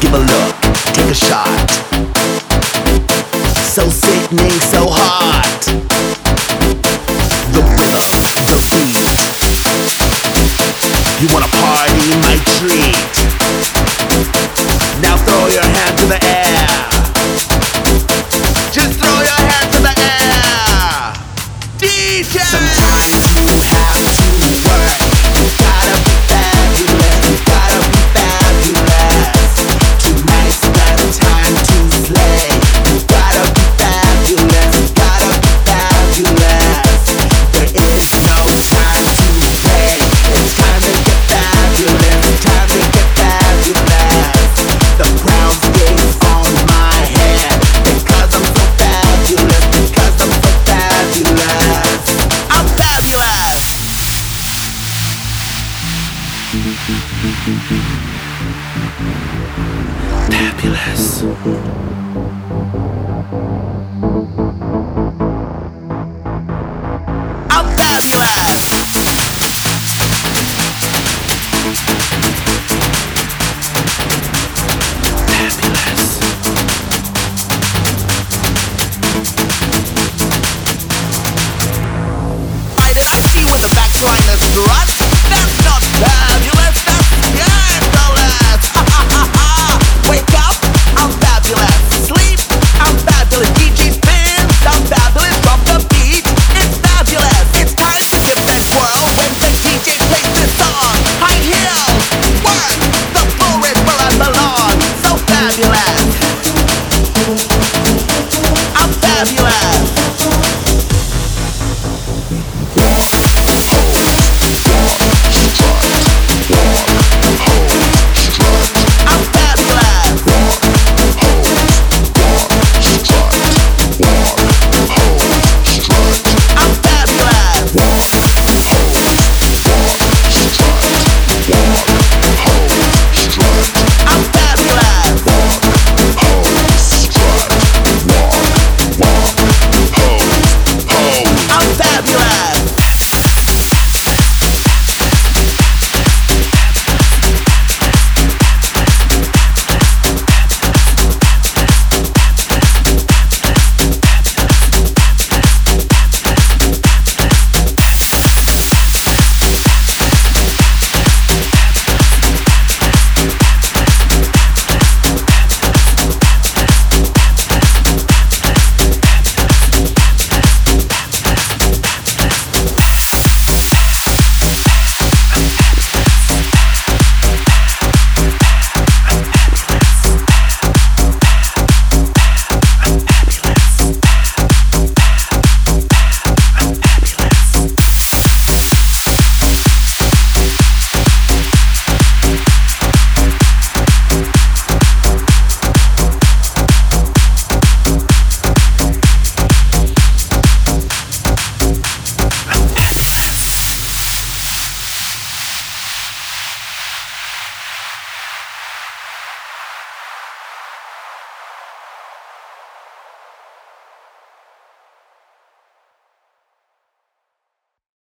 Give a look, take a shot. So sickening, so hot. The rhythm, the beat. You wanna party, my treat. Now throw your hand to the air. Fabulous. I'll